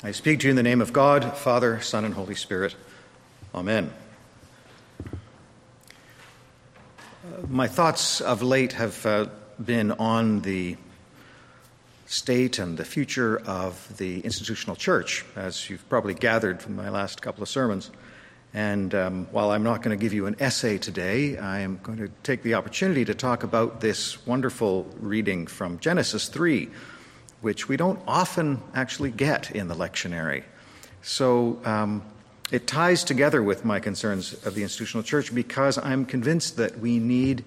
I speak to you in the name of God, Father, Son, and Holy Spirit. Amen. Uh, my thoughts of late have uh, been on the state and the future of the institutional church, as you've probably gathered from my last couple of sermons. And um, while I'm not going to give you an essay today, I am going to take the opportunity to talk about this wonderful reading from Genesis 3 which we don't often actually get in the lectionary. So um, it ties together with my concerns of the institutional church because I'm convinced that we need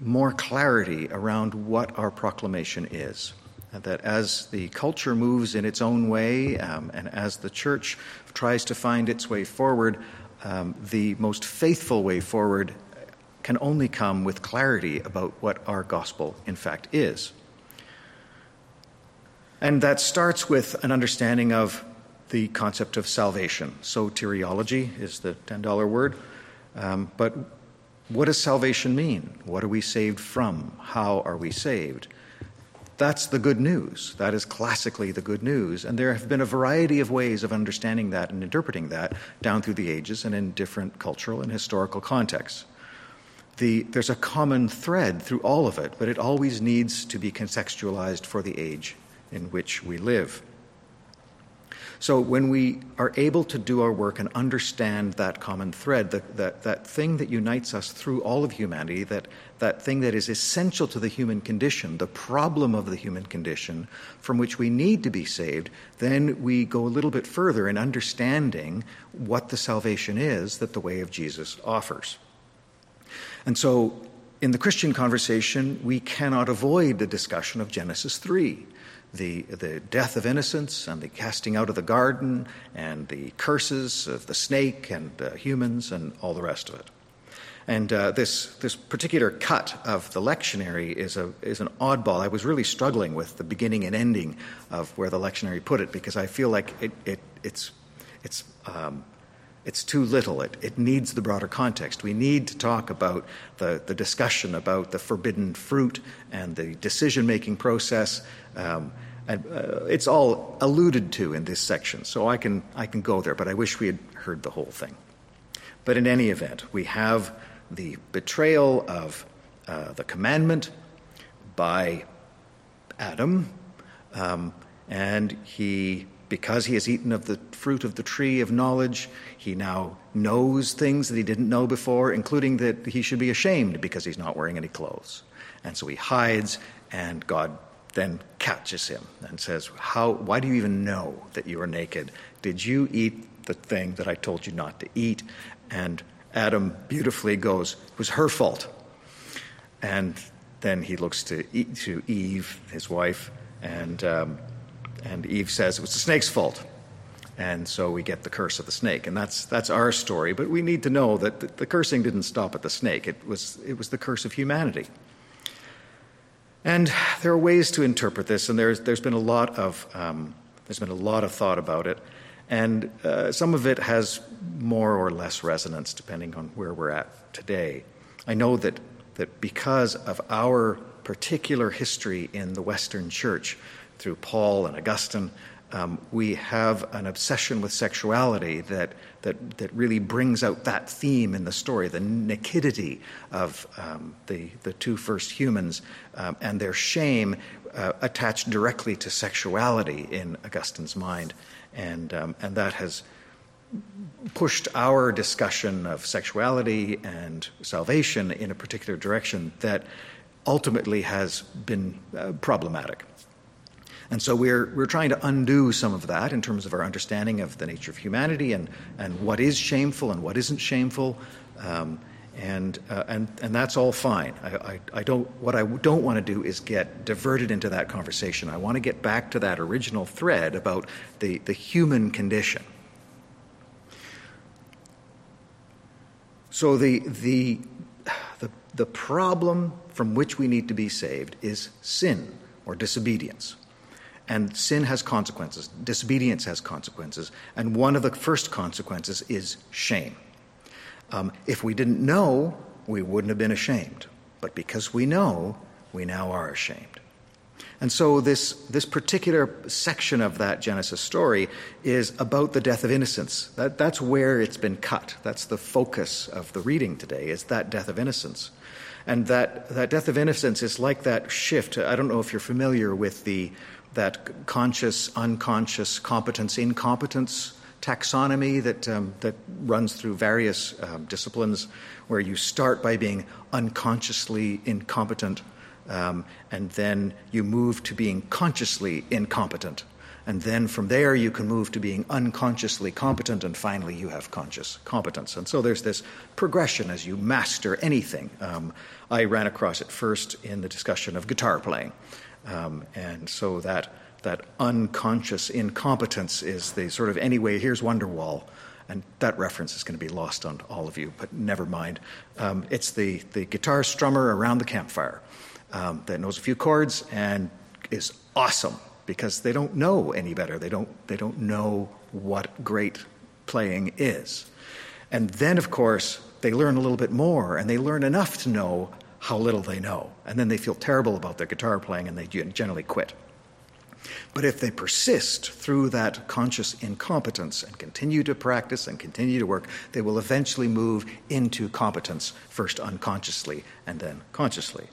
more clarity around what our proclamation is. And that as the culture moves in its own way um, and as the church tries to find its way forward, um, the most faithful way forward can only come with clarity about what our gospel in fact is. And that starts with an understanding of the concept of salvation. Soteriology is the $10 word. Um, but what does salvation mean? What are we saved from? How are we saved? That's the good news. That is classically the good news. And there have been a variety of ways of understanding that and interpreting that down through the ages and in different cultural and historical contexts. The, there's a common thread through all of it, but it always needs to be contextualized for the age in which we live. So, when we are able to do our work and understand that common thread, that, that, that thing that unites us through all of humanity, that, that thing that is essential to the human condition, the problem of the human condition from which we need to be saved, then we go a little bit further in understanding what the salvation is that the way of Jesus offers. And so, in the Christian conversation, we cannot avoid the discussion of Genesis 3 the, the death of innocence and the casting out of the garden and the curses of the snake and uh, humans and all the rest of it. And uh, this, this particular cut of the lectionary is, a, is an oddball. I was really struggling with the beginning and ending of where the lectionary put it because I feel like it, it, it's, it's, um, it's too little. It, it needs the broader context. We need to talk about the, the discussion about the forbidden fruit and the decision making process. Um, and, uh, it's all alluded to in this section, so I can, I can go there, but I wish we had heard the whole thing. But in any event, we have the betrayal of uh, the commandment by Adam, um, and he, because he has eaten of the fruit of the tree of knowledge, he now knows things that he didn't know before, including that he should be ashamed because he's not wearing any clothes. And so he hides, and God then catches him and says, How, Why do you even know that you are naked? Did you eat the thing that I told you not to eat? And Adam beautifully goes, It was her fault. And then he looks to, to Eve, his wife, and, um, and Eve says, It was the snake's fault. And so we get the curse of the snake. And that's, that's our story. But we need to know that the, the cursing didn't stop at the snake, it was, it was the curse of humanity. And there are ways to interpret this, and there's, there's been a lot of um, there's been a lot of thought about it, and uh, some of it has more or less resonance depending on where we're at today. I know that that because of our particular history in the Western Church, through Paul and Augustine, um, we have an obsession with sexuality that, that, that really brings out that theme in the story the nakedity of um, the, the two first humans um, and their shame uh, attached directly to sexuality in Augustine's mind. And, um, and that has pushed our discussion of sexuality and salvation in a particular direction that ultimately has been uh, problematic. And so we're, we're trying to undo some of that in terms of our understanding of the nature of humanity and, and what is shameful and what isn't shameful. Um, and, uh, and, and that's all fine. I, I, I, don't, what I don't want to do is get diverted into that conversation. I want to get back to that original thread about the, the human condition. So the, the, the, the problem from which we need to be saved is sin or disobedience. And sin has consequences, disobedience has consequences. And one of the first consequences is shame. Um, if we didn't know, we wouldn't have been ashamed. But because we know, we now are ashamed. And so this, this particular section of that Genesis story is about the death of innocence. That, that's where it's been cut. That's the focus of the reading today, is that death of innocence. And that, that death of innocence is like that shift. I don't know if you're familiar with the, that conscious, unconscious, competence, incompetence taxonomy that, um, that runs through various um, disciplines, where you start by being unconsciously incompetent, um, and then you move to being consciously incompetent. And then from there, you can move to being unconsciously competent, and finally, you have conscious competence. And so there's this progression as you master anything. Um, I ran across it first in the discussion of guitar playing. Um, and so that, that unconscious incompetence is the sort of anyway, here's Wonderwall. And that reference is going to be lost on all of you, but never mind. Um, it's the, the guitar strummer around the campfire um, that knows a few chords and is awesome because they don't know any better. They don't, they don't know what great playing is. And then, of course, they learn a little bit more and they learn enough to know how little they know. And then they feel terrible about their guitar playing and they generally quit. But if they persist through that conscious incompetence and continue to practice and continue to work, they will eventually move into competence, first unconsciously and then consciously.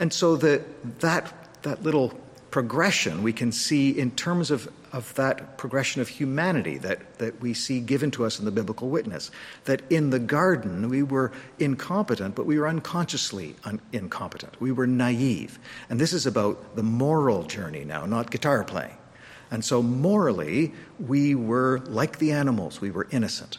And so the, that, that little progression we can see in terms of, of that progression of humanity that, that we see given to us in the biblical witness. That in the garden we were incompetent, but we were unconsciously un- incompetent. We were naive. And this is about the moral journey now, not guitar playing. And so morally, we were like the animals, we were innocent.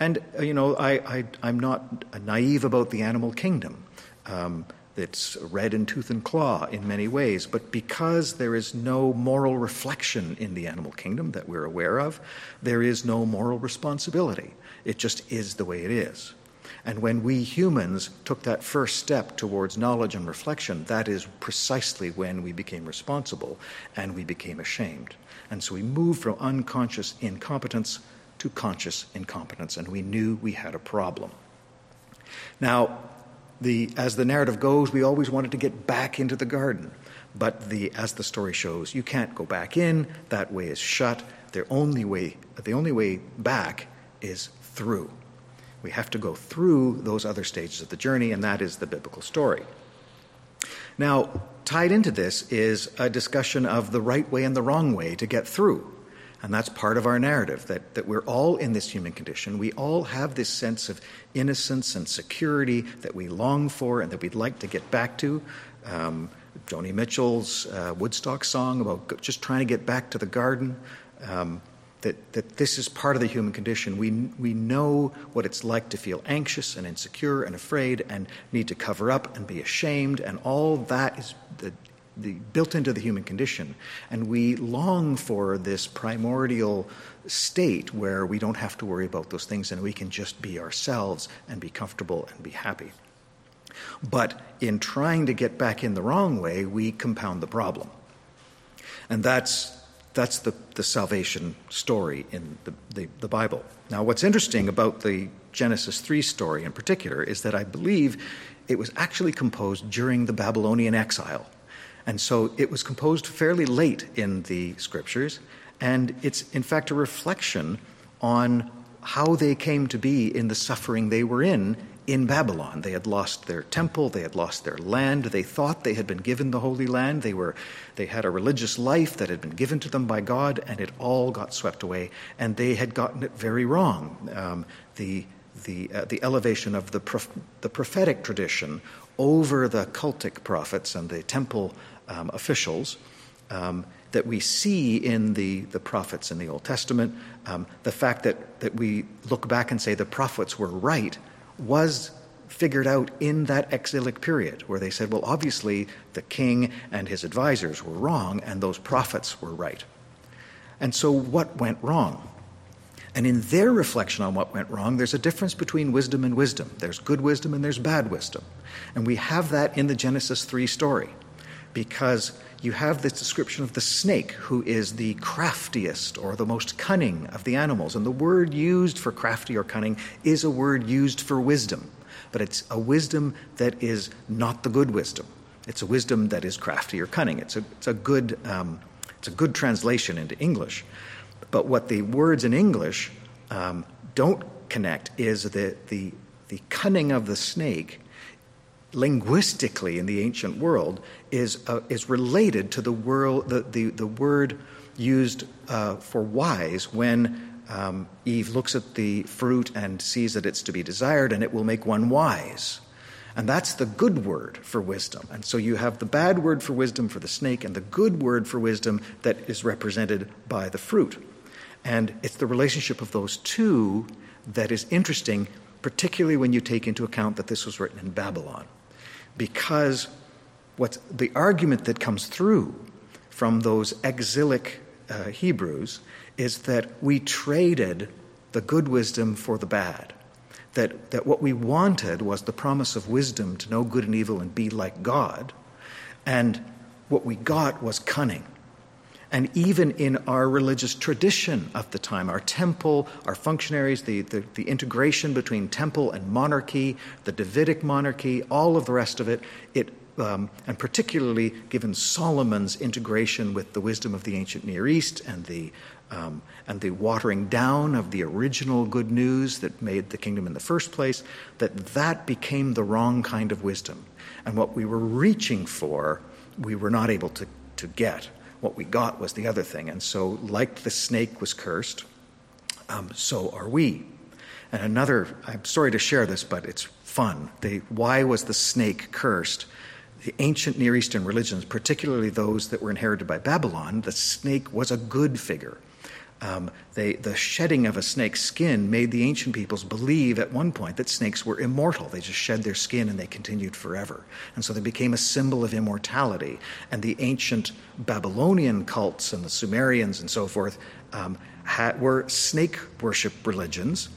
And, uh, you know, I, I, I'm not naive about the animal kingdom. Um, it's red in tooth and claw in many ways, but because there is no moral reflection in the animal kingdom that we're aware of, there is no moral responsibility. It just is the way it is. And when we humans took that first step towards knowledge and reflection, that is precisely when we became responsible and we became ashamed. And so we moved from unconscious incompetence to conscious incompetence, and we knew we had a problem. Now, the, as the narrative goes, we always wanted to get back into the garden. But the, as the story shows, you can't go back in. That way is shut. The only way, the only way back is through. We have to go through those other stages of the journey, and that is the biblical story. Now, tied into this is a discussion of the right way and the wrong way to get through. And that's part of our narrative that, that we're all in this human condition. We all have this sense of innocence and security that we long for and that we'd like to get back to. Um, Joni Mitchell's uh, Woodstock song about just trying to get back to the garden. Um, that, that this is part of the human condition. We, we know what it's like to feel anxious and insecure and afraid and need to cover up and be ashamed, and all that is the, the, built into the human condition. And we long for this primordial state where we don't have to worry about those things and we can just be ourselves and be comfortable and be happy. But in trying to get back in the wrong way, we compound the problem. And that's, that's the, the salvation story in the, the, the Bible. Now, what's interesting about the Genesis 3 story in particular is that I believe it was actually composed during the Babylonian exile. And so it was composed fairly late in the scriptures, and it's in fact a reflection on how they came to be in the suffering they were in in Babylon. They had lost their temple, they had lost their land, they thought they had been given the Holy Land, they, were, they had a religious life that had been given to them by God, and it all got swept away, and they had gotten it very wrong. Um, the the, uh, the elevation of the, prof- the prophetic tradition over the cultic prophets and the temple um, officials um, that we see in the, the prophets in the Old Testament. Um, the fact that, that we look back and say the prophets were right was figured out in that exilic period where they said, well, obviously the king and his advisors were wrong and those prophets were right. And so what went wrong? And in their reflection on what went wrong, there's a difference between wisdom and wisdom. There's good wisdom and there's bad wisdom. And we have that in the Genesis 3 story because you have this description of the snake, who is the craftiest or the most cunning of the animals. And the word used for crafty or cunning is a word used for wisdom, but it's a wisdom that is not the good wisdom. It's a wisdom that is crafty or cunning. It's a, it's a, good, um, it's a good translation into English. But what the words in English um, don't connect is the, the, the cunning of the snake linguistically in the ancient world is, uh, is related to the, world, the, the, the word used uh, for wise when um, Eve looks at the fruit and sees that it's to be desired and it will make one wise. And that's the good word for wisdom. And so you have the bad word for wisdom for the snake and the good word for wisdom that is represented by the fruit. And it's the relationship of those two that is interesting, particularly when you take into account that this was written in Babylon. Because what's the argument that comes through from those exilic uh, Hebrews is that we traded the good wisdom for the bad. That, that what we wanted was the promise of wisdom to know good and evil and be like God. And what we got was cunning. And even in our religious tradition of the time, our temple, our functionaries, the, the, the, integration between temple and monarchy, the Davidic monarchy, all of the rest of it, it um, and particularly given Solomon's integration with the wisdom of the ancient Near East and the um, and the watering down of the original good news that made the kingdom in the first place, that that became the wrong kind of wisdom. And what we were reaching for, we were not able to, to get. What we got was the other thing. And so, like the snake was cursed, um, so are we. And another, I'm sorry to share this, but it's fun. The, why was the snake cursed? The ancient Near Eastern religions, particularly those that were inherited by Babylon, the snake was a good figure. Um, they, the shedding of a snake's skin made the ancient peoples believe at one point that snakes were immortal. They just shed their skin and they continued forever. And so they became a symbol of immortality. And the ancient Babylonian cults and the Sumerians and so forth um, had, were snake worship religions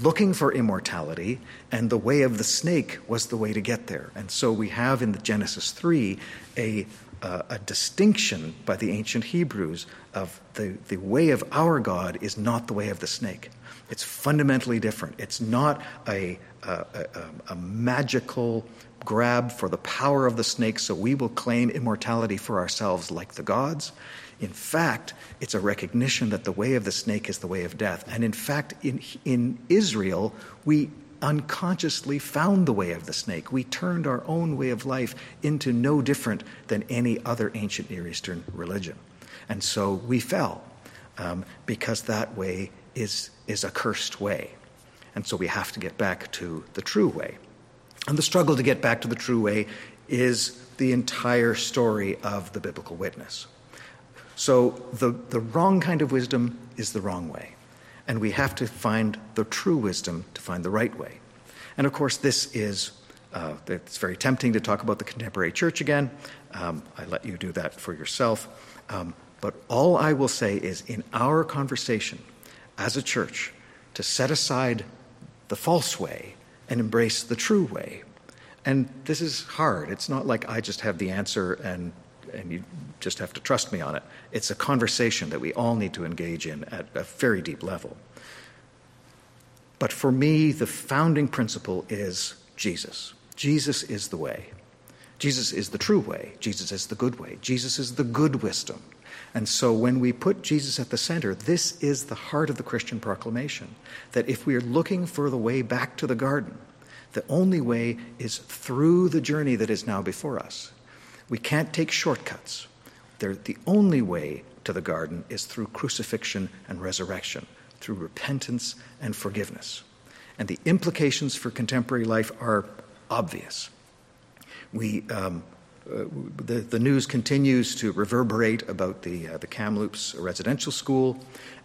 looking for immortality, and the way of the snake was the way to get there. And so we have in the Genesis 3 a uh, a distinction by the ancient Hebrews of the, the way of our God is not the way of the snake. It's fundamentally different. It's not a, a, a, a magical grab for the power of the snake so we will claim immortality for ourselves like the gods. In fact, it's a recognition that the way of the snake is the way of death. And in fact, in, in Israel, we unconsciously found the way of the snake. We turned our own way of life into no different than any other ancient Near Eastern religion. And so we fell um, because that way is, is a cursed way. And so we have to get back to the true way. And the struggle to get back to the true way is the entire story of the biblical witness. So the, the wrong kind of wisdom is the wrong way and we have to find the true wisdom to find the right way. And of course, this is, uh, it's very tempting to talk about the contemporary church again. Um, I let you do that for yourself. Um, but all I will say is in our conversation as a church, to set aside the false way and embrace the true way. And this is hard. It's not like I just have the answer and and you just have to trust me on it. It's a conversation that we all need to engage in at a very deep level. But for me, the founding principle is Jesus. Jesus is the way. Jesus is the true way. Jesus is the good way. Jesus is the good wisdom. And so when we put Jesus at the center, this is the heart of the Christian proclamation that if we are looking for the way back to the garden, the only way is through the journey that is now before us. We can't take shortcuts. They're, the only way to the garden is through crucifixion and resurrection, through repentance and forgiveness. And the implications for contemporary life are obvious. We, um, uh, the, the, news continues to reverberate about the, uh, the Kamloops residential school,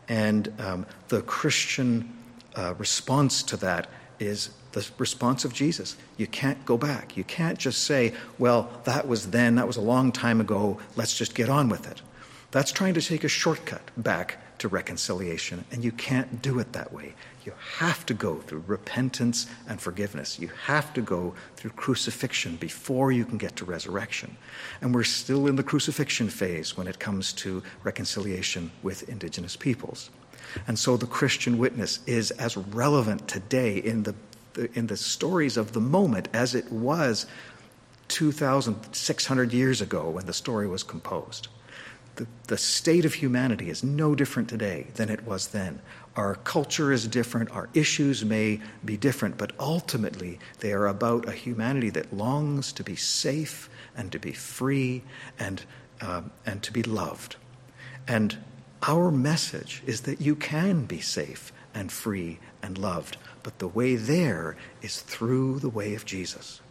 and um, the Christian uh, response to that is the response of Jesus. You can't go back. You can't just say, well, that was then, that was a long time ago, let's just get on with it. That's trying to take a shortcut back to reconciliation, and you can't do it that way. You have to go through repentance and forgiveness. You have to go through crucifixion before you can get to resurrection. And we're still in the crucifixion phase when it comes to reconciliation with indigenous peoples. And so the Christian witness is as relevant today in the, in the stories of the moment as it was 2,600 years ago when the story was composed. The, the state of humanity is no different today than it was then. Our culture is different, our issues may be different, but ultimately they are about a humanity that longs to be safe and to be free and, uh, and to be loved. And our message is that you can be safe and free and loved, but the way there is through the way of Jesus.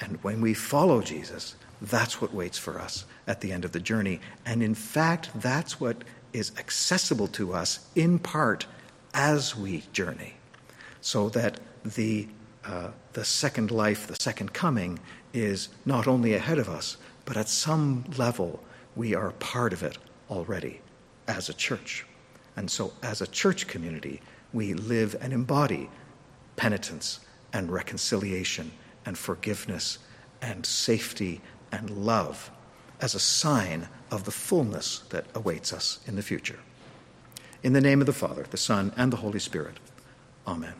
And when we follow Jesus, that's what waits for us at the end of the journey. And in fact, that's what is accessible to us in part as we journey. So that the, uh, the second life, the second coming, is not only ahead of us, but at some level, we are part of it already as a church. And so, as a church community, we live and embody penitence and reconciliation and forgiveness and safety and love as a sign of the fullness that awaits us in the future. In the name of the Father, the Son, and the Holy Spirit. Amen.